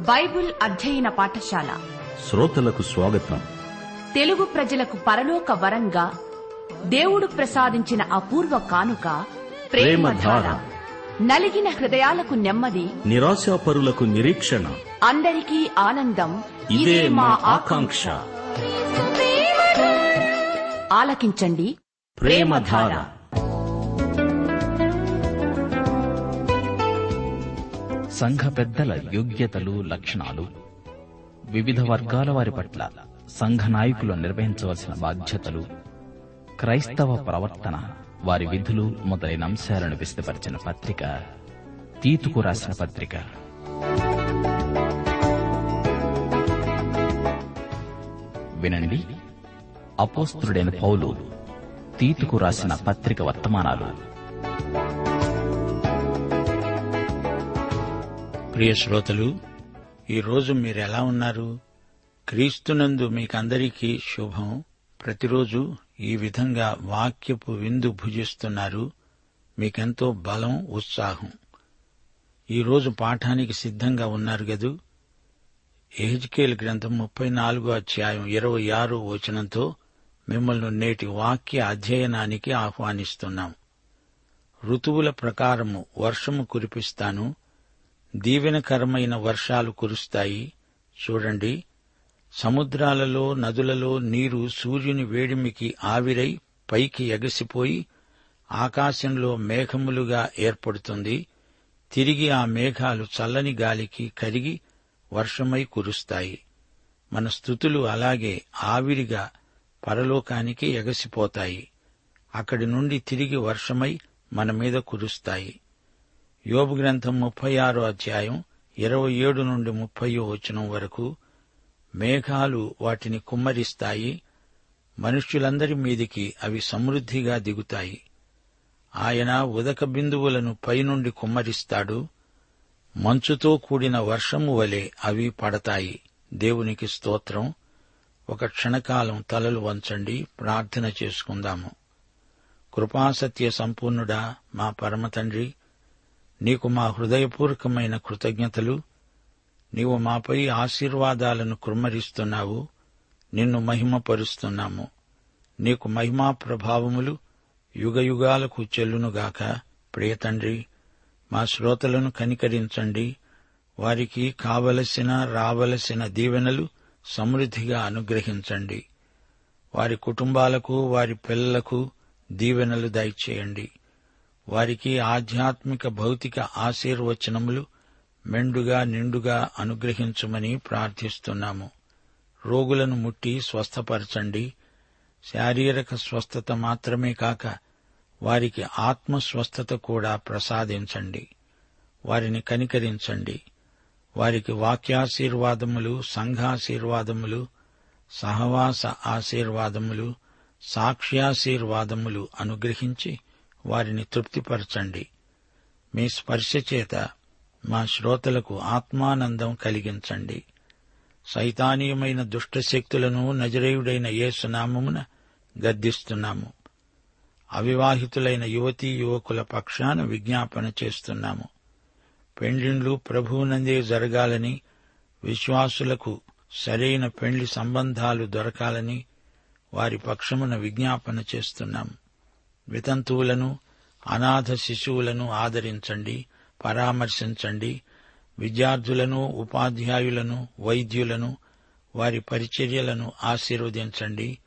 Bible అధ్యయన పాఠశాల. శ్రోతలకు స్వాగతం. తెలుగు ప్రజలకు పరలోక వరంగా దేవుడు ప్రసాదించిన అపూర్వ కానుక ప్రేమధార. నలిగిన హృదయాలకు నెమ్మది. నిరాశాపరులకు నిరీక్షణ. అందరికీ ఆనందం. ఇదే మా ఆకాంక్ష. ఆలకించండి. ప్రేమధార. సంఘ పెద్దల యోగ్యతలు లక్షణాలు. వివిధ వర్గాల వారి పట్ల సంఘ నాయకులు నిర్వహించవలసిన బాధ్యతలు క్రైస్తవ ప్రవర్తన వారి విధులు మొదలైన అంశాలను విస్తపరిచిన పత్రిక తీతుకు రాసిన పత్రిక. వినండి. అపోస్తుడైన పౌలు తీతుకు రాసిన పత్రిక వర్తమానాలు. ప్రియ శ్రోతలు ఈరోజు మీరెలా ఉన్నారు? క్రీస్తునందు మీకందరికీ శుభం. ప్రతిరోజు ఈ విధంగా వాక్యపు విందు భుజిస్తున్నారు. మీకెంతో బలం ఉత్సాహం. ఈరోజు పాఠానికి సిద్ధంగా ఉన్నారు గదు. ఎహెజ్కేల్ గ్రంథం ముప్పై నాలుగో అధ్యాయం ఇరవై ఆరు వచనంతో మిమ్మల్ని నేటి వాక్య అధ్యయనానికి ఆహ్వానిస్తున్నాం. ఋతువుల ప్రకారము వర్షము కురిపిస్తాను దీవెనకరమైన వర్షాలు కురుస్తాయి. చూడండి. సముద్రాలలో నదులలో నీరు సూర్యుని వేడిమికి ఆవిరై పైకి ఎగసిపోయి ఆకాశంలో మేఘములుగా ఏర్పడుతుంది. తిరిగి ఆ మేఘాలు చల్లని గాలికి కరిగి వర్షమై కురుస్తాయి. మన స్థుతులు అలాగే ఆవిరిగా పరలోకానికి ఎగసిపోతాయి. అక్కడి నుండి తిరిగి వర్షమై మన మీద కురుస్తాయి. యోబు గ్రంథం ముప్పై ఆరో అధ్యాయం ఇరవై ఏడు నుండి ముప్పయో వచనం వరకు మేఘాలు వాటిని కుమ్మరిస్తాయి మనుష్యులందరి మీదికి అవి సమృద్ధిగా దిగుతాయి. ఆయన ఉదక బిందువులను పైనుండి కుమ్మరిస్తాడు మంచుతో కూడిన వర్షము వలె అవి పడతాయి. దేవునికి స్తోత్రం. ఒక క్షణకాలం తలలు వంచండి ప్రార్థన చేసుకుందాము. కృపాసత్య సంపూర్ణుడా మా పరమతండ్రి నీకు మా హృదయపూర్వకమైన కృతజ్ఞతలు. నీవు మాపై ఆశీర్వాదాలను కుమ్మరిస్తున్నావు నిన్ను మహిమపరుస్తున్నాము. నీకు మహిమా ప్రభావములు యుగయుగాలకు చెల్లునుగాక. ప్రియతండ్రి మా శ్రోతలను కనికరించండి. వారికి కావలసిన రావలసిన దీవెనలు సమృద్ధిగా అనుగ్రహించండి. వారి కుటుంబాలకు వారి పిల్లలకు దీవెనలు దయచేయండి. వారికి ఆధ్యాత్మిక భౌతిక ఆశీర్వచనములు మెండుగా నిండుగా అనుగ్రహించమని ప్రార్థిస్తున్నాము. రోగులను ముట్టి స్వస్థపరచండి. శారీరక స్వస్థత మాత్రమే కాక వారికి ఆత్మ స్వస్థత కూడా ప్రసాదించండి. వారిని కనికరించండి. వారికి వాక్యాశీర్వాదములు సంఘాశీర్వాదములు సహవాస ఆశీర్వాదములు సాక్ష్యాశీర్వాదములు అనుగ్రహించి వారిని తృప్తిపరచండి. మీ స్పర్శ చేత మా శ్రోతలకు ఆత్మానందం కలిగించండి. సైతానీయమైన దుష్టశక్తులను నజరేయుడైన యేసునామమున గద్దిస్తున్నాము. అవివాహితులైన యువతీ యువకుల పక్షాన విజ్ఞాపన చేస్తున్నాము. పెండ్లిండ్లు ప్రభువునందే జరగాలని విశ్వాసులకు సరైన పెండ్లి సంబంధాలు దొరకాలని వారి పక్షమున విజ్ఞాపన చేస్తున్నాము. వితంతువులను అనాథ శిశువులను ఆదరించండి పరామర్శించండి. విద్యార్థులను ఉపాధ్యాయులను వైద్యులను వారి పరిచర్యలను ఆశీర్వదించండి.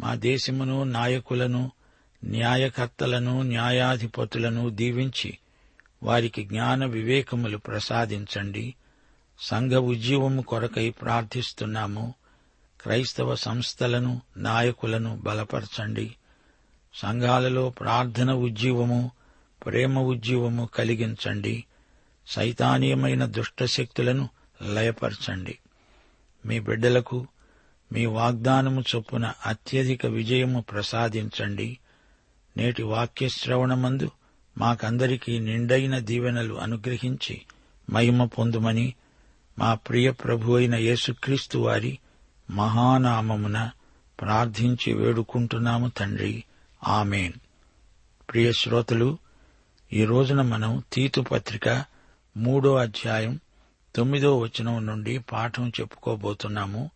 మా దేశమును నాయకులను న్యాయకర్తలను న్యాయాధిపతులను దీవించి వారికి జ్ఞాన వివేకములు ప్రసాదించండి. సంఘ ఉజ్జీవము కొరకై ప్రార్థిస్తున్నాము. క్రైస్తవ సంస్థలను నాయకులను బలపరచండి. సంఘాలలో ప్రార్థన ఉజ్జీవము ప్రేమ ఉజ్జీవము కలిగించండి. సైతానీయమైన దుష్టశక్తులను లయపరచండి. మీ బిడ్డలకు మీ వాగ్దానము చొప్పున అత్యధిక విజయము ప్రసాదించండి. నేటి వాక్యశ్రవణమందు మాకందరికీ నిండైన దీవెనలు అనుగ్రహించి మహిమ పొందుమని మా ప్రియ ప్రభు అయిన యేసుక్రీస్తు వారి మహానామమున ప్రార్థించి వేడుకుంటున్నాము తండ్రి. ఆమెన్. ప్రియ శ్రోతలు ఈ రోజున మనం తీతు పత్రిక మూడో అధ్యాయం తొమ్మిదో వచనం నుండి పాఠం చెప్పుకోబోతున్నాము.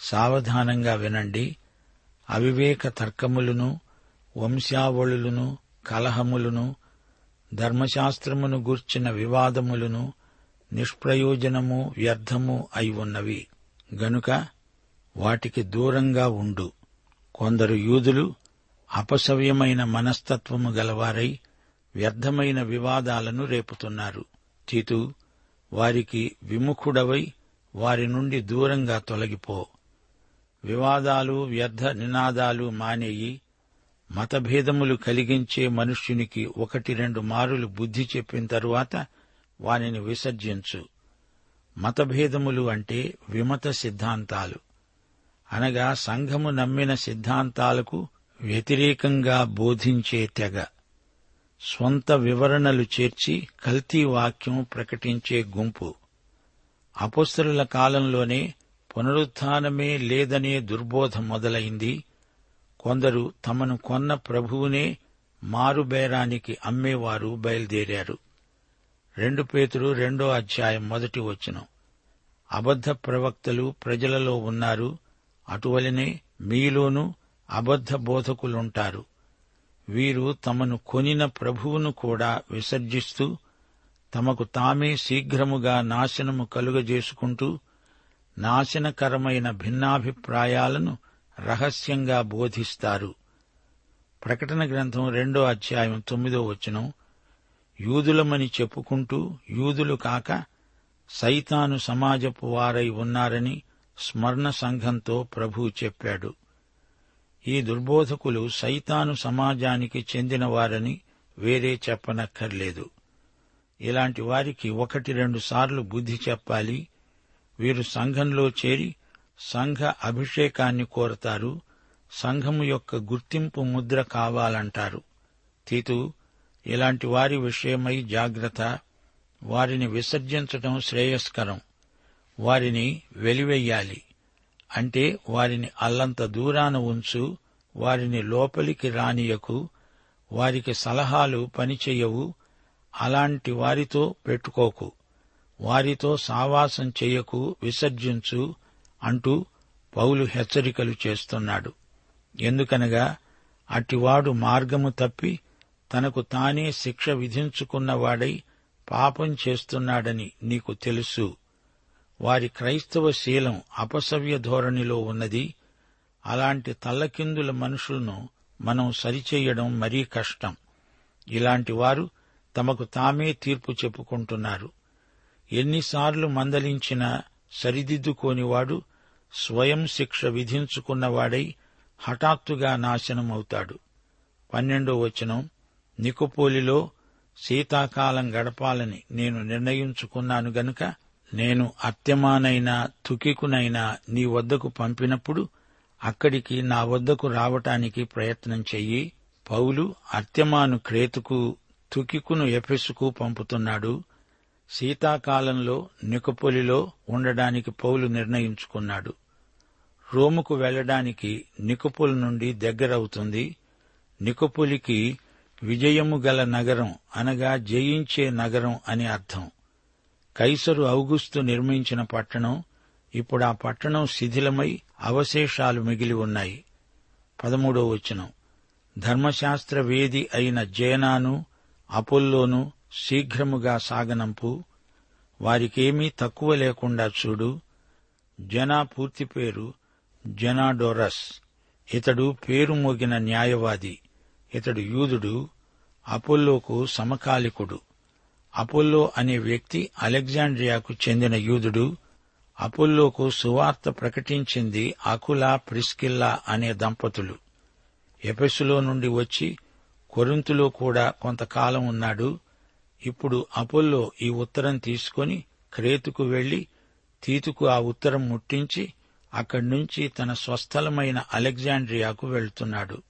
సావధానంగా వినండి. అవివేక తర్కములను వంశావళులను కలహములను ధర్మశాస్త్రమును గూర్చిన వివాదములను నిష్ప్రయోజనము వ్యర్థము అయి ఉన్నవి. గనుక వాటికి దూరంగా ఉండు. కొందరు యూదులు అపసవ్యమైన మనస్తత్వము గలవారై వ్యర్థమైన వివాదాలను రేపుతున్నారు. తీతు వారికి విముఖుడవై వారి నుండి దూరంగా తొలగిపో. వివాదాలు వ్యర్థ నినాదాలు మానేయి. మతభేదములు కలిగించే మనుష్యునికి ఒకటి రెండు మారులు బుద్ధి చెప్పిన తరువాత వానిని విసర్జించు. మతభేదములు అంటే విమత సిద్ధాంతాలు. అనగా సంఘము నమ్మిన సిద్ధాంతాలకు వ్యతిరేకంగా బోధించే తెగ. స్వంత వివరణలు చేర్చి కల్తీ వాక్యం ప్రకటించే గుంపు. అపుస్తరుల కాలంలోనే పునరుత్నమే లేదనే దుర్బోధ మొదలైంది. కొందరు తమను కొన్న ప్రభువునే మారుబేరానికి అమ్మేవారు బయలుదేరారు. రెండు పేతురు రెండో అధ్యాయం మొదటి వచ్చిన అబద్ధ ప్రవక్తలు ప్రజలలో ఉన్నారు. అటువలనే మీలోనూ అబద్ధ బోధకులుంటారు. వీరు తమను కొనిన ప్రభువును కూడా విసర్జిస్తూ తమకు తామే శీఘ్రముగా నాశనము కలుగజేసుకుంటూ నాశనకరమైన భిన్నాభిప్రాయాలను రహస్యంగా బోధిస్తారు. ప్రకటన గ్రంథం రెండో అధ్యాయం తొమ్మిదో వచనం యూదులమని చెప్పుకుంటూ యూదులు కాక సైతాను సమాజపు వారై ఉన్నారని స్మరణ సంఘంతో ప్రభు చెప్పాడు. ఈ దుర్బోధకులు సైతాను సమాజానికి చెందినవారని వేరే చెప్పనక్కర్లేదు. ఇలాంటి వారికి ఒకటి రెండు సార్లు బుద్ధి చెప్పాలి. వీరు సంఘంలో చేరి సంఘ అభిషేకాన్ని కోరతారు. సంఘము యొక్క గుర్తింపు ముద్ర కావాలంటారు. తీతు ఇలాంటి వారి విషయమై జాగ్రత్త. వారిని విసర్జించటం శ్రేయస్కరం. వారిని వెలివెయ్యాలి అంటే వారిని అల్లంత దూరాన ఉంచు వారిని లోపలికి రానియకు వారికి సలహాలు పనిచెయ్యవు అలాంటి వారితో పెట్టుకోకు వారితో సావాసం చెయ్యకు విసర్జించు అంటూ పౌలు హెచ్చరికలు చేస్తున్నాడు. ఎందుకనగా అటివాడు మార్గము తప్పి తనకు తానే శిక్ష విధించుకున్నవాడై పాపం చేస్తున్నాడని నీకు తెలుసు. వారి క్రైస్తవ శీలం అపసవ్య ధోరణిలో ఉన్నది. అలాంటి తల్లకిందుల మనుషులను మనం సరిచేయడం మరీ కష్టం. ఇలాంటి వారు తమకు తామే తీర్పు చెప్పుకుంటున్నారు. ఎన్నిసార్లు మందలించినా సరిదిద్దుకోనివాడు స్వయం శిక్ష విధించుకున్నవాడై హఠాత్తుగా నాశనమవుతాడు. పన్నెండో వచనం నికుపోలిలో శీతాకాలం గడపాలని నేను నిర్ణయించుకున్నాను గనుక నేను అత్యమానైనా తుకికునైనా నీ వద్దకు పంపినప్పుడు అక్కడికి నా వద్దకు రావటానికి ప్రయత్నం చెయ్యి. పౌలు అత్యమాను క్రేతుకు తుకికును ఎఫెసుకు పంపుతున్నాడు. శీతాకాలంలో నికుపొలిలో ఉండడానికి పౌలు నిర్ణయించుకున్నాడు. రోముకు వెళ్ళడానికి నికుపుల్ నుండి దగ్గరవుతుంది. నికుపులికి విజయము గల నగరం అనగా జయించే నగరం అని అర్థం. కైసరు ఔగుస్తు నిర్మించిన పట్టణం ఇప్పుడు ఆ పట్టణం శిథిలమై అవశేషాలు మిగిలి ఉన్నాయి. పదమూడో వచనం. ధర్మశాస్త్ర వేది అయిన జేనాను అపోల్లోను శీఘ్రముగా సాగనంపు. వారికేమీ తక్కువ లేకుండా చూడు. జనా పూర్తి పేరు జనాడోరస్. ఇతడు పేరు మోగిన న్యాయవాది. ఇతడు యూదుడు అపోల్లోకు సమకాలికుడు. అపోల్లో అనే వ్యక్తి అలెగ్జాండ్రియాకు చెందిన యూదుడు. అపోల్లోకు సువార్త ప్రకటించింది అకులా ప్రిస్కిల్లా అనే దంపతులు. ఎపెసులో నుండి వచ్చి కొరింతులో కూడా కొంతకాలం ఉన్నాడు. ఇప్పుడు అపోల్లో ఈ ఉత్తరం తీసుకుని క్రేతుకు వెళ్ళి తీతుకు ఆ ఉత్తరం ముట్టించి అక్కడి నుంచి తన స్వస్థలమైన అలెగ్జాండ్రియాకు వెళ్తున్నాడు.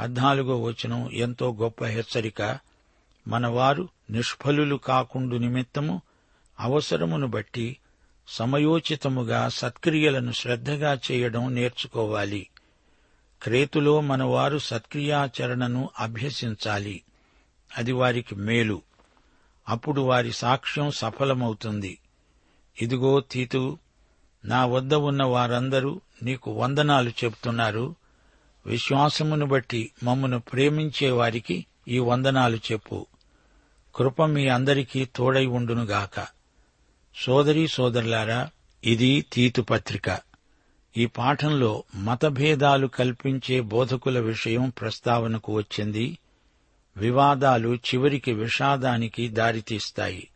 పద్నాలుగో వచనం ఎంతో గొప్ప హెచ్చరిక. మనవారు నిష్ఫలులు కాకుండు నిమిత్తము అవసరమును బట్టి సమయోచితముగా సత్క్రియలను శ్రద్ధగా చేయడం నేర్చుకోవాలి. క్రేతులో మనవారు సత్క్రియాచరణను అభ్యసించాలి. అది వారికి మేలు. అప్పుడు వారి సాక్ష్యం సఫలమవుతుంది. ఇదిగో తీతు నా వద్ద ఉన్న వారందరూ నీకు వందనాలు చెబుతున్నారు. విశ్వాసమును బట్టి మమ్మను ప్రేమించే వారికి ఈ వందనాలు చెప్పు. కృప మీ అందరికీ తోడై ఉండునుగాక. సోదరీ సోదరులారా ఇది తీతు పత్రిక. ఈ పాఠంలో మతభేదాలు కల్పించే బోధకుల విషయం ప్రస్తావనకు వచ్చింది. వివాదాలు చివరికి విషాదానికి దారితీస్తాయి.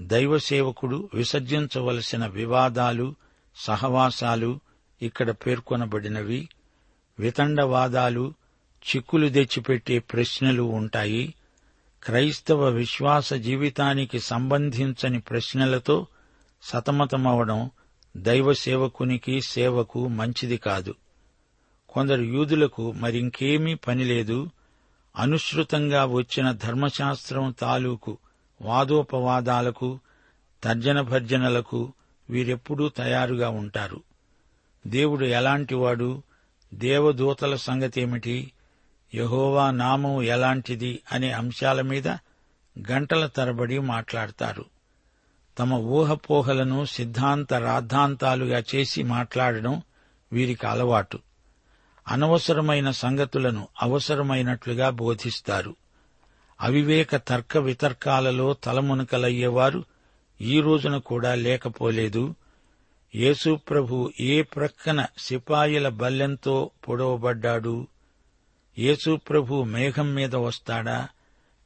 దైవసేవకుడు విసర్జించవలసిన వివాదాలు సహవాసాలు ఇక్కడ పేర్కొనబడినవి. వితండవాదాలు చిక్కులు తెచ్చిపెట్టే ప్రశ్నలు ఉంటాయి. క్రైస్తవ విశ్వాస జీవితానికి సంబంధించని ప్రశ్నలతో సతమతమవడం దైవ సేవకునికి సేవకు మంచిది కాదు. కొందరు యూదులకు మరింకేమీ పనిలేదు అనుసృతంగా వచ్చిన ధర్మశాస్త్రం తాలూకు వాదోపవాదాలకు తర్జన భర్జనలకు వీరెప్పుడూ తయారుగా ఉంటారు. దేవుడు ఎలాంటివాడు? దేవదూతల సంగతేమిటి? యహోవా నామం ఎలాంటిది అనే అంశాల మీద గంటల తరబడి మాట్లాడతారు. తమ ఊహపోహలను సిద్ధాంత రాద్ధాంతాలుగా చేసి మాట్లాడడం వీరికి అలవాటు. అనవసరమైన సంగతులను అవసరమైనట్లుగా బోధిస్తారు. అవివేక తర్క వితర్కాలలో తలమునకలయ్యేవారు ఈ రోజున కూడా లేకపోలేదు. యేసుప్రభు ఏ ప్రక్కన సిపాయిల బల్లెంతో పొడవబడ్డాడు? యేసు ప్రభు మేఘం మీద వస్తాడా?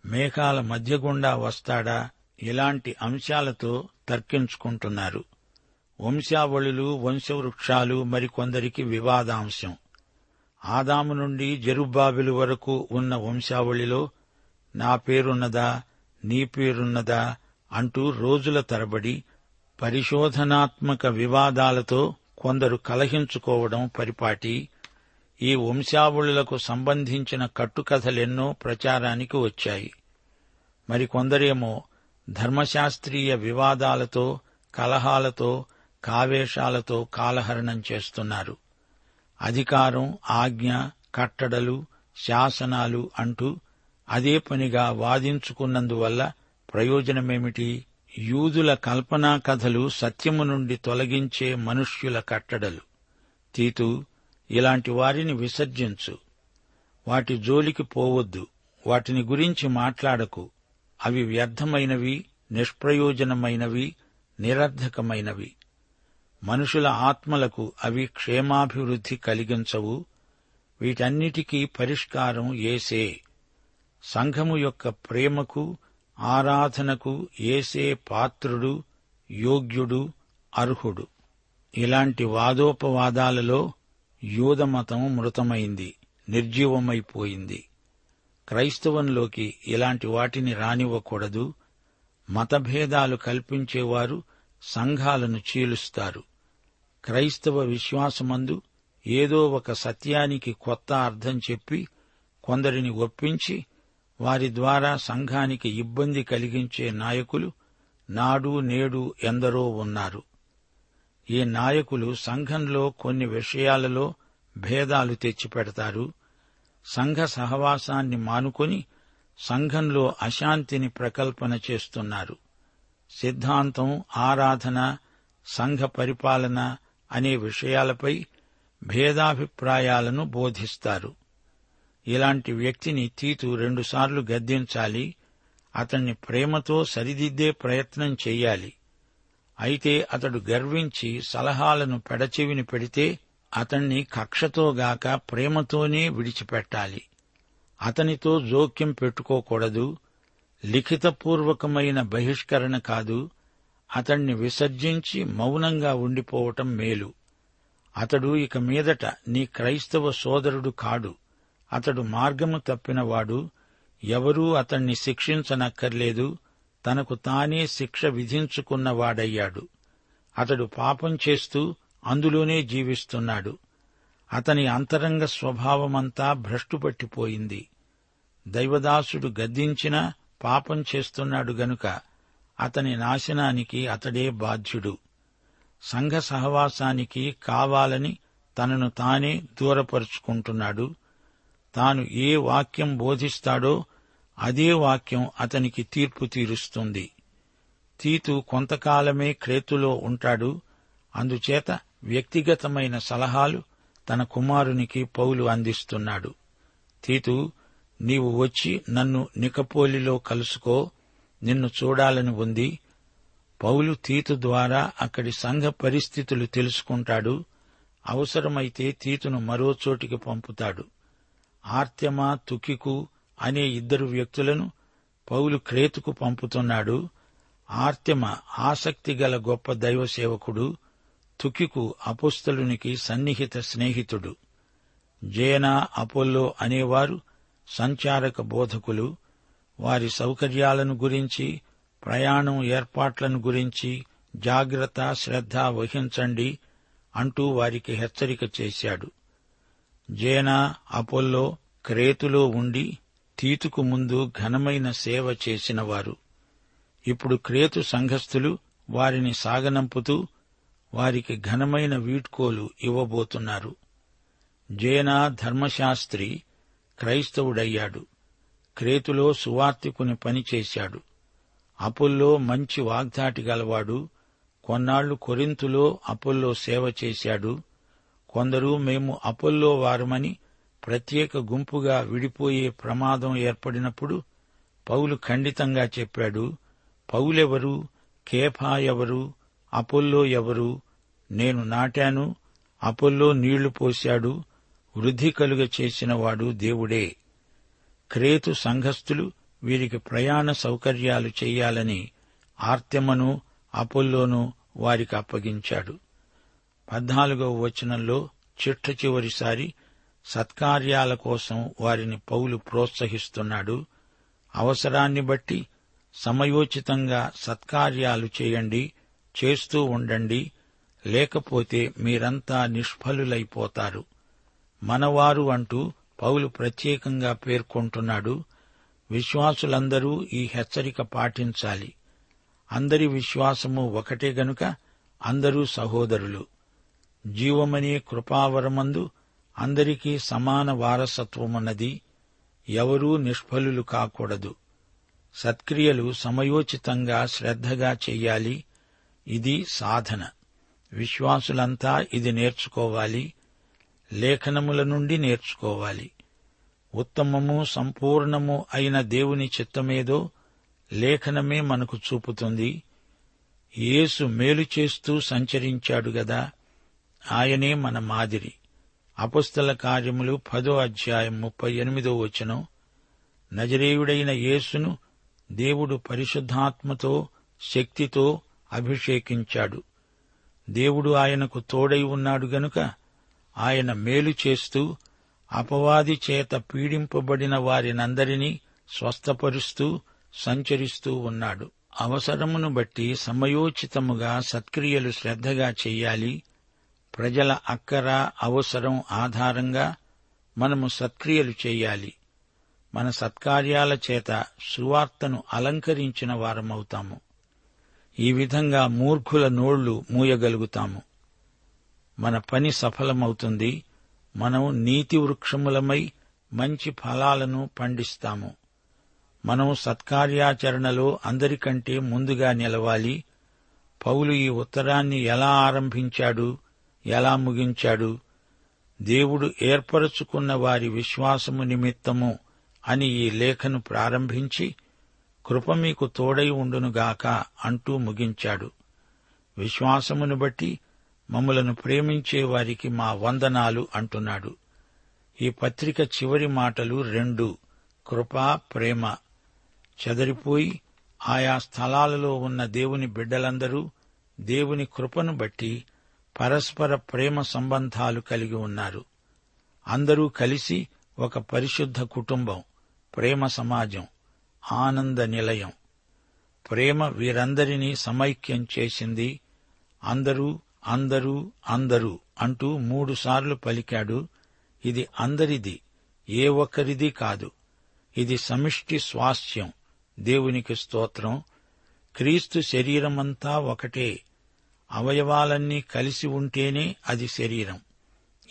మేఘాల మధ్య గుండా వస్తాడా? ఇలాంటి అంశాలతో తర్కించుకుంటున్నారు. వంశావళులు వంశవృక్షాలు మరికొందరికి వివాదాంశం. ఆదాము నుండి జరుబ్బాబిలు వరకు ఉన్న వంశావళిలో నా పేరున్నదా నీ పేరున్నదా అంటూ రోజుల తరబడి పరిశోధనాత్మక వివాదాలతో కొందరు కలహించుకోవడం పరిపాటి ఈ వంశావళులకు సంబంధించిన కట్టుకథలెన్నో ప్రచారానికి వచ్చాయి. మరికొందరేమో ధర్మశాస్త్రీయ వివాదాలతో కలహాలతో కావేశాలతో కాలహరణం చేస్తున్నారు. అధికారం ఆజ్ఞ కట్టడలు శాసనాలు అంటూ అదే పనిగా వాదించుకున్నందువల్ల ప్రయోజనమేమిటి? యూదుల కల్పనా కథలు సత్యము నుండి తొలగించే మనుష్యుల కట్టడలు. తీతు ఇలాంటి వారిని విసర్జించు. వాటి జోలికి పోవద్దు. వాటిని గురించి మాట్లాడకు. అవి వ్యర్థమైనవి నిష్ప్రయోజనమైనవి నిరర్ధకమైనవి. మనుషుల ఆత్మలకు అవి క్షేమాభివృద్ధి కలిగించవు. వీటన్నిటికీ పరిష్కారం ఏసే సంఘము యొక్క ప్రేమకు ఆరాధనకు ఏసే పాత్రుడు యోగ్యుడు అర్హుడు. ఇలాంటి వాదోపవాదాలలో యూదమతము మృతమైంది నిర్జీవమైపోయింది. క్రైస్తవంలోకి ఇలాంటి వాటిని రానివ్వకూడదు. మతభేదాలు కల్పించేవారు సంఘాలను చీలుస్తారు. క్రైస్తవ విశ్వాసమందు ఏదో ఒక సత్యానికి కొత్త అర్థం చెప్పి కొందరిని ఒప్పించి వారి ద్వారా సంఘానికి ఇబ్బంది కలిగించే నాయకులు నాడు నేడు ఎందరో ఉన్నారు. ఈ నాయకులు సంఘంలో కొన్ని విషయాలలో భేదాలు తెచ్చిపెడతారు. సంఘ సహవాసాన్ని మానుకొని సంఘంలో అశాంతిని ప్రకల్పన చేస్తున్నారు. సిద్ధాంతం ఆరాధన సంఘ పరిపాలన అనే విషయాలపై భేదాభిప్రాయాలను బోధిస్తారు. ఇలాంటి వ్యక్తిని తీతు రెండుసార్లు గద్దించాలి. అతన్ని ప్రేమతో సరిదిద్దే ప్రయత్నం చెయ్యాలి అయితే అతడు గర్వించి సలహాలను పెడచెవిని పెడితే అతణ్ణి కక్షతోగాక ప్రేమతోనే విడిచిపెట్టాలి. అతనితో జోక్యం పెట్టుకోకూడదు లిఖితపూర్వకమైన బహిష్కరణ కాదు అతణ్ణి విసర్జించి మౌనంగా ఉండిపోవటం మేలు. అతడు ఇక మీదట నీ క్రైస్తవ సోదరుడు కాడు అతడు మార్గము తప్పినవాడు ఎవరూ అతణ్ణి శిక్షించనక్కర్లేదు తనకు తానే శిక్ష విధించుకున్నవాడయ్యాడు. అతడు పాపం చేస్తూ అందులోనే జీవిస్తున్నాడు. అతని అంతరంగ స్వభావమంతా భ్రష్టుపట్టిపోయింది. దైవదాసుడు గద్దించినా పాపం చేస్తున్నాడు గనుక అతని నాశనానికి అతడే బాధ్యుడు. సంఘ సహవాసానికి కావాలని తనను తానే దూరపరుచుకుంటున్నాడు. తాను ఏ వాక్యం బోధిస్తాడో అదే వాక్యం అతనికి తీర్పు తీరుస్తుంది. తీతు కొంతకాలమే క్రేతులో ఉంటాడు. అందుచేత వ్యక్తిగతమైన సలహాలు తన కుమారునికి పౌలు అందిస్తున్నాడు. తీతు నీవు వచ్చి నన్ను నికపోలిలో కలుసుకో నిన్ను చూడాలని ఉంది. పౌలు తీతు ద్వారా అక్కడి సంఘ పరిస్థితులు తెలుసుకుంటాడు. అవసరమైతే తీతును మరో చోటికి పంపుతాడు. ఆర్త్యమా తుకికు అనే ఇద్దరు వ్యక్తులను పౌలు క్రేతుకు పంపుతున్నాడు. ఆర్త్యమ ఆసక్తిగల గొప్ప దైవ సేవకుడు తుకికు అపుస్తలునికి సన్నిహిత స్నేహితుడు. జేనా అపోల్లో అనేవారు సంచారక బోధకులు. వారి సౌకర్యాలను గురించి ప్రయాణం ఏర్పాట్లను గురించి జాగ్రత్త శ్రద్ధ వహించండి అంటూ వారికి హెచ్చరిక చేశాడు. జేనా అపోల్లో క్రేతులో ఉండి తీతుకు ముందు ఘనమైన సేవ చేసినవారు. ఇప్పుడు క్రేతు సంఘస్థులు వారిని సాగనంపుతూ వారికి ఘనమైన వీడ్కోలు ఇవ్వబోతున్నారు. జేనా ధర్మశాస్త్రి క్రైస్తవుడయ్యాడు. క్రేతులో సువార్తికుని పనిచేశాడు అపుల్లో మంచి వాగ్దాటి గలవాడు. కొన్నాళ్ళు కొరింతులో అపుల్లో సేవ చేశాడు. కొందరు మేము అపుల్లో వారమని ప్రత్యేక గుంపుగా విడిపోయే ప్రమాదం ఏర్పడినప్పుడు పౌలు ఖండితంగా చెప్పాడు పౌలెవరు? కేఫా ఎవరు? అపోల్లో ఎవరు? నేను నాటాను అపోల్లో నీళ్ళు పోశాడు వృద్ధి కలుగ చేసినవాడు దేవుడే. క్రేతు సంఘస్థులు వీరికి ప్రయాణ సౌకర్యాలు చెయ్యాలని ఆర్తెమను అపోల్లోను వారికి అప్పగించాడు. పద్నాలుగవ వచనంలో చిట్ట చివరిసారి సత్కార్యాల కోసం వారిని పౌలు ప్రోత్సహిస్తున్నాడు. అవసరాన్ని బట్టి సమయోచితంగా సత్కార్యాలు చేయండి చేస్తూ ఉండండి లేకపోతే మీరంతా నిష్ఫలులైపోతారు. మనవారు అంటూ పౌలు ప్రత్యేకంగా పేర్కొంటున్నాడు. విశ్వాసులందరూ ఈ హెచ్చరిక పాటించాలి. అందరి విశ్వాసము ఒకటే గనుక అందరూ సహోదరులు. జీవమనే కృపావరమందు అందరికీ సమాన వారసత్వమున్నది. ఎవరూ నిష్ఫలులు కాకూడదు. సత్క్రియలు సమయోచితంగా శ్రద్ధగా చెయ్యాలి ఇది సాధన. విశ్వాసులంతా ఇది నేర్చుకోవాలి. లేఖనముల నుండి నేర్చుకోవాలి. ఉత్తమము సంపూర్ణము అయిన దేవుని చిత్తమేదో లేఖనమే మనకు చూపుతుంది. యేసు మేలు చేస్తూ సంచరించాడు గదా. ఆయనే మన మాదిరి. అపుస్తల కార్యములు పదో అధ్యాయం ముప్పై ఎనిమిదో వచనం. నజరేయుడైన యేసును దేవుడు పరిశుద్ధాత్మతో శక్తితో అభిషేకించాడు. దేవుడు ఆయనకు తోడై ఉన్నాడు గనుక ఆయన మేలు చేస్తూ అపవాది చేత పీడింపబడిన వారినందరినీ స్వస్థపరుస్తూ సంచరిస్తూ ఉన్నాడు. అవసరమును బట్టి సమయోచితముగా సత్క్రియలు శ్రద్ధగా చెయ్యాలి ప్రజల అక్కర అవసరం ఆధారంగా మనము సత్క్రియలు చేయాలి. మన సత్కార్యాల చేత సువార్తను అలంకరించిన వారమవుతాము. ఈ విధంగా మూర్ఖుల నోళ్ళు మూయగలుగుతాము. మన పని సఫలమవుతుంది. మనం నీతి వృక్షములమై మంచి ఫలాలను పండిస్తాము. మనం సత్కార్యాచరణలో అందరికంటే ముందుగా నిలవాలి. పౌలు ఈ ఉత్తరాన్ని ఎలా ఆరంభించాడు? ఎలా ముగించాడు? దేవుడు ఏర్పరచుకున్న వారి విశ్వాసము నిమిత్తము అని ఈ లేఖను ప్రారంభించి కృప మీకు తోడై ఉండునుగాక అంటూ ముగించాడు. విశ్వాసమును బట్టి మమ్మలను ప్రేమించే వారికి మా వందనాలు అంటున్నాడు. ఈ పత్రిక చివరి మాటలు రెండు కృప ప్రేమ. చెదరిపోయి ఆయా స్థలాలలో ఉన్న దేవుని బిడ్డలందరూ దేవుని కృపను బట్టి పరస్పర ప్రేమ సంబంధాలు కలిగి ఉన్నారు. అందరూ కలిసి ఒక పరిశుద్ధ కుటుంబం ప్రేమ సమాజం ఆనంద నిలయం. ప్రేమ వీరందరినీ సమైక్యం చేసింది. అందరూ అందరూ అందరూ అంటూ మూడుసార్లు పలికాడు. ఇది అందరిది ఏ ఒక్కరిది కాదు. ఇది సమిష్టి స్వాస్థ్యం. దేవునికి స్తోత్రం. క్రీస్తు శరీరమంతా ఒకటే. అవయవాలన్నీ కలిసి ఉంటేనే అది శరీరం.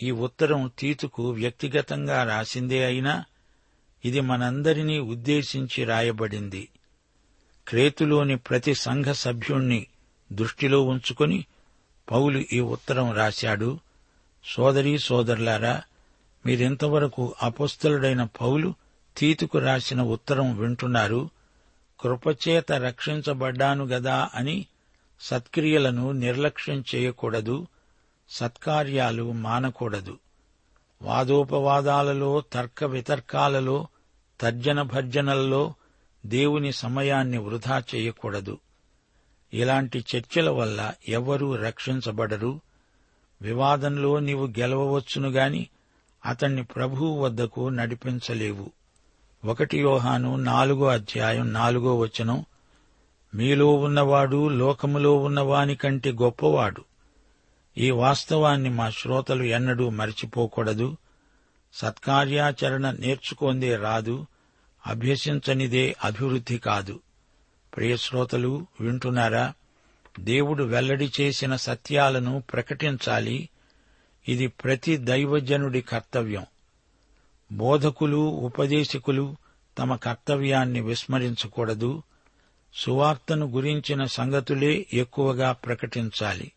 ఈ ఉత్తరం తీతుకు వ్యక్తిగతంగా రాసిందే అయినా ఇది మనందరినీ ఉద్దేశించి రాయబడింది. క్రేతులోని ప్రతి సంఘ సభ్యుణ్ణి దృష్టిలో ఉంచుకొని పౌలు ఈ ఉత్తరం రాశాడు. సోదరీ సోదరులారా మీరింతవరకు అపస్తులుడైన పౌలు తీతుకు రాసిన ఉత్తరం వింటున్నారు. కృపచేత రక్షించబడ్డాను గదా అని సత్క్రియలను నిర్లక్ష్యం చేయకూడదు సత్కార్యాలు మానకూడదు. వాదోపవాదాలలో తర్క వితర్కాలలో తర్జన భర్జనల్లో దేవుని సమయాన్ని వృధా చేయకూడదు. ఇలాంటి చర్చల వల్ల ఎవ్వరూ రక్షించబడరు. వివాదంలో నీవు గెలవవచ్చును అతణ్ణి అతన్ని ప్రభువు వద్దకు నడిపించలేవు. ఒకటి యోహాను నాలుగో అధ్యాయం నాలుగో వచనం మీలో ఉన్నవాడు లోకములో ఉన్నవాని కంటే గొప్పవాడు. ఈ వాస్తవాన్ని మా శ్రోతలు ఎన్నడూ మరిచిపోకూడదు. సత్కార్యాచరణ నేర్చుకోందే రాదు. అభ్యసించనిదే అభివృద్ధి కాదు. ప్రియశ్రోతలు వింటున్నారా? దేవుడు వెల్లడి చేసిన సత్యాలను ప్రకటించాలి. ఇది ప్రతి దైవజనుడి కర్తవ్యం. బోధకులు ఉపదేశకులు తమ కర్తవ్యాన్ని విస్మరించకూడదు. సువార్తను గురించిన సంగతులే ఎక్కువగా ప్రకటించాలి.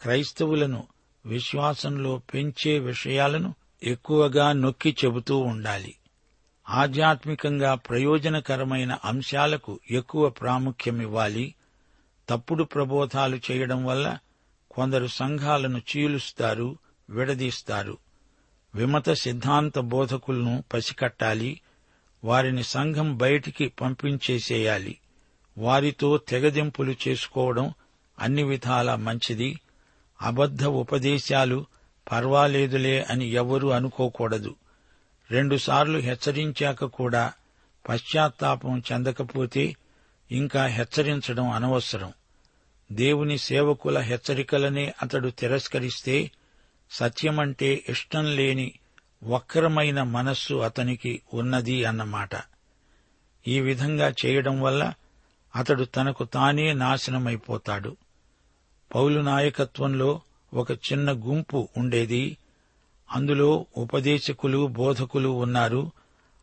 క్రైస్తవులను విశ్వాసంలో పెంచే విషయాలను ఎక్కువగా నొక్కి చెబుతూ ఉండాలి. ఆధ్యాత్మికంగా ప్రయోజనకరమైన అంశాలకు ఎక్కువ ప్రాముఖ్యమివ్వాలి. తప్పుడు ప్రబోధాలు చేయడం వల్ల కొందరు సంఘాలను చీలుస్తారు విడదీస్తారు. విమత సిద్ధాంత బోధకులను పసికట్టాలి. వారిని సంఘం బయటికి పంపించేసేయాలి. వారితో తెగదింపులు చేసుకోవడం అన్ని విధాలా మంచిది. అబద్ధ ఉపదేశాలు పర్వాలేదులే అని ఎవరూ అనుకోకూడదు. రెండుసార్లు హెచ్చరించాక కూడా పశ్చాత్తాపం చెందకపోతే ఇంకా హెచ్చరించడం అనవసరం. దేవుని సేవకుల హెచ్చరికలనే అతడు తిరస్కరిస్తే సత్యమంటే ఇష్టం లేని వక్రమైన మనస్సు అతనికి ఉన్నది అన్నమాట. ఈ విధంగా చేయడం వల్ల అతడు తనకు తానే నాశనమైపోతాడు. పౌలు నాయకత్వంలో ఒక చిన్న గుంపు ఉండేది. అందులో ఉపదేశకులు బోధకులు ఉన్నారు.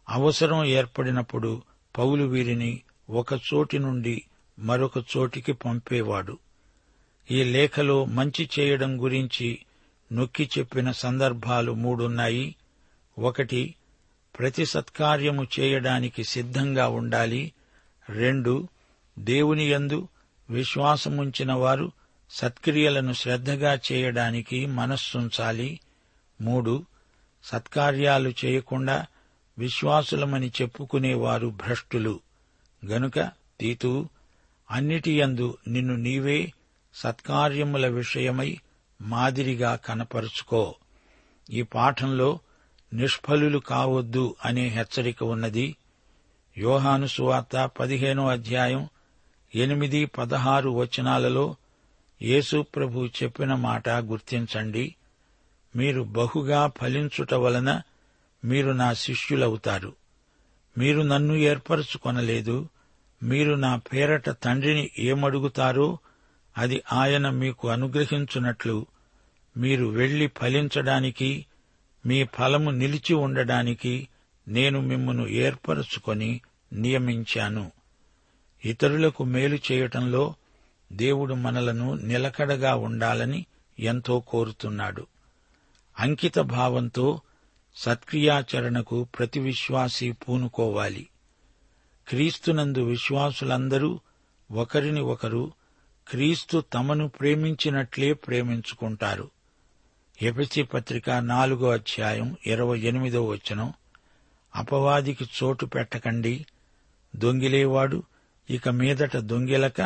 అవసరం ఏర్పడినప్పుడు పౌలు వీరిని ఒక చోటి నుండి మరొక చోటికి పంపేవాడు. ఈ లేఖలో మంచి చేయడం గురించి నొక్కి చెప్పిన సందర్భాలు మూడున్నాయి. ఒకటి ప్రతి సత్కార్యము చేయడానికి సిద్ధంగా ఉండాలి. రెండు దేవుని యందు విశ్వాసముంచిన వారు సత్క్రియలను శ్రద్ధగా చేయడానికి మనస్సుంచాలి. మూడు సత్కార్యాలు చేయకుండా విశ్వాసులమని చెప్పుకునేవారు భ్రష్టులు. గనుక తీతూ అన్నిటియందు నిన్ను నీవే సత్కార్యముల విషయమై మాదిరిగా కనపరుచుకో. ఈ పాఠంలో నిష్ఫలులు కావద్దు అనే హెచ్చరిక ఉన్నది. యోహాను సువార్త పదిహేనో అధ్యాయం ఎనిమిది పదహారు వచనాలలో యేసు ప్రభు చెప్పిన మాట గుర్తించండి. మీరు బహుగా ఫలించుట వలన మీరు నా శిష్యులవుతారు. మీరు నన్ను ఏర్పరచుకొనలేదు. మీరు నా పేరట తండ్రిని ఏమడుగుతారో అది ఆయన మీకు అనుగ్రహించున్నట్లు మీరు వెళ్ళి ఫలించడానికి మీ ఫలము నిలిచి ఉండడానికి నేను మిమ్మను ఏర్పరచుకొని నియమించాను. ఇతరులకు మేలు చేయటంలో దేవుడు మనలను నిలకడగా ఉండాలని ఎంతో కోరుతున్నాడు. అంకిత భావంతో సత్క్రియాచరణకు ప్రతి విశ్వాసి పూనుకోవాలి. క్రీస్తునందు విశ్వాసులందరూ ఒకరిని ఒకరు క్రీస్తు తమను ప్రేమించినట్లే ప్రేమించుకుంటారు. ఎపిసి పత్రిక నాలుగో అధ్యాయం ఇరవై ఎనిమిదో వచనం. అపవాదికి చోటు పెట్టకండి. దొంగిలేవాడు ఇక మీదట దొంగిలక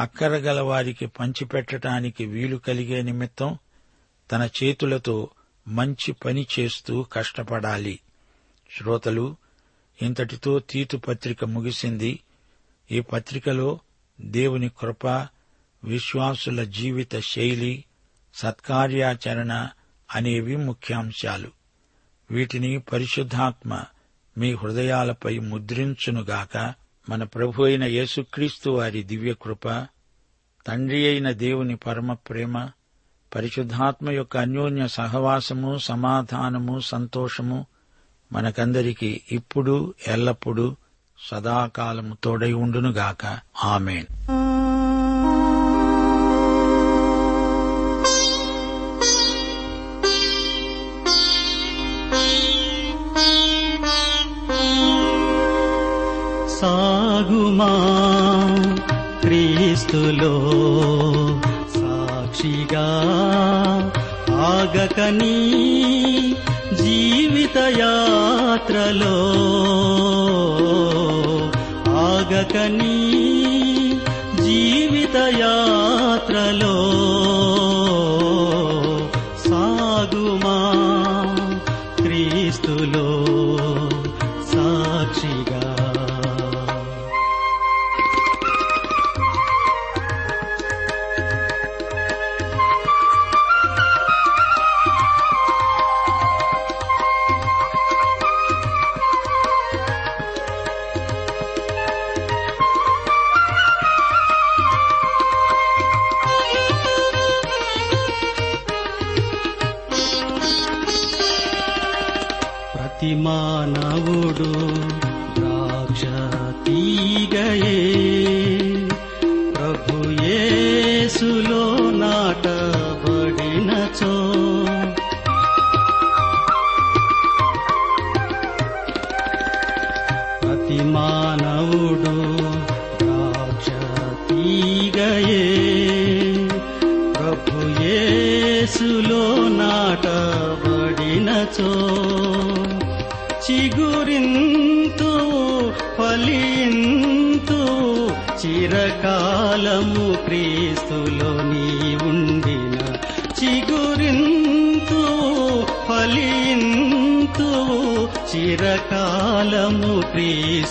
అక్కరగల వారికి పంచిపెట్టడానికి వీలు కలిగే నిమిత్తం తన చేతులతో మంచి పని చేస్తూ కష్టపడాలి. శ్రోతలు ఇంతటితో తీతు పత్రిక ముగిసింది. ఈ పత్రికలో దేవుని కృప విశ్వాసుల జీవిత శైలి సత్కార్యాచరణ అనేవి ముఖ్యాంశాలు. వీటిని పరిశుద్ధాత్మ మీ హృదయాలపై ముద్రించునుగాక. మన ప్రభు అయిన యేసుక్రీస్తు వారి దివ్యకృప తండ్రి అయిన దేవుని పరమ ప్రేమ పరిశుద్ధాత్మ యొక్క అన్యోన్య సహవాసము సమాధానము సంతోషము మనకందరికీ ఇప్పుడు ఎల్లప్పుడూ సదాకాలము తోడై ఉండునుగాక. ఆమెన్. నీ జీవిత యాత్రలో ఆగకని ప్రతి మానవుడు ద్రాక్ష తీగయే.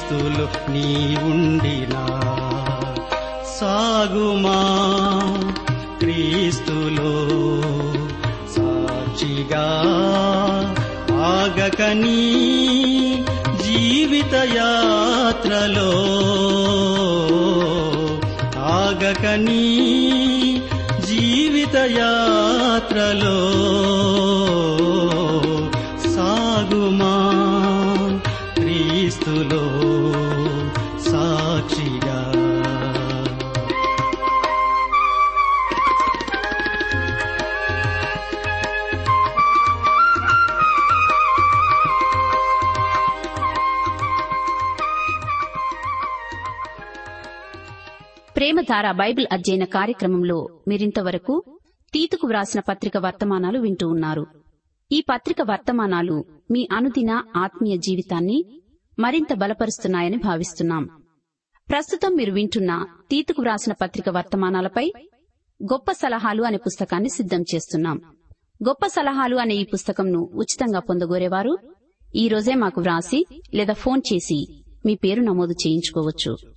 క్రీస్తులు నీ ఉండినా. సాగుమా క్రీస్తులో సాక్షిగా ఆగకని జీవిత యాత్రలో. ఆగకని జీవిత యాత్రలో. సాగుమా క్రీస్తులో ప్రేమధార బైబిల్ అధ్యయన కార్యక్రమంలో మీరింతవరకు తీతుకు వ్రాసిన పత్రిక వర్తమానాలు వింటూ ఉన్నారు. ఈ పత్రిక వర్తమానాలు మీ అనుదిన ఆత్మీయ జీవితాన్ని మరింత బలపరుస్తున్నాయని భావిస్తున్నాం. ప్రస్తుతం మీరు వింటున్న తీతుకు వ్రాసిన పత్రిక వర్తమానాలపై గొప్ప సలహాలు అనే పుస్తకాన్ని సిద్ధం చేస్తున్నాం. గొప్ప సలహాలు అనే ఈ పుస్తకంను ఉచితంగా పొందగోరేవారు ఈ రోజే మాకు వ్రాసి లేదా ఫోన్ చేసి మీ పేరు నమోదు చేయించుకోవచ్చు.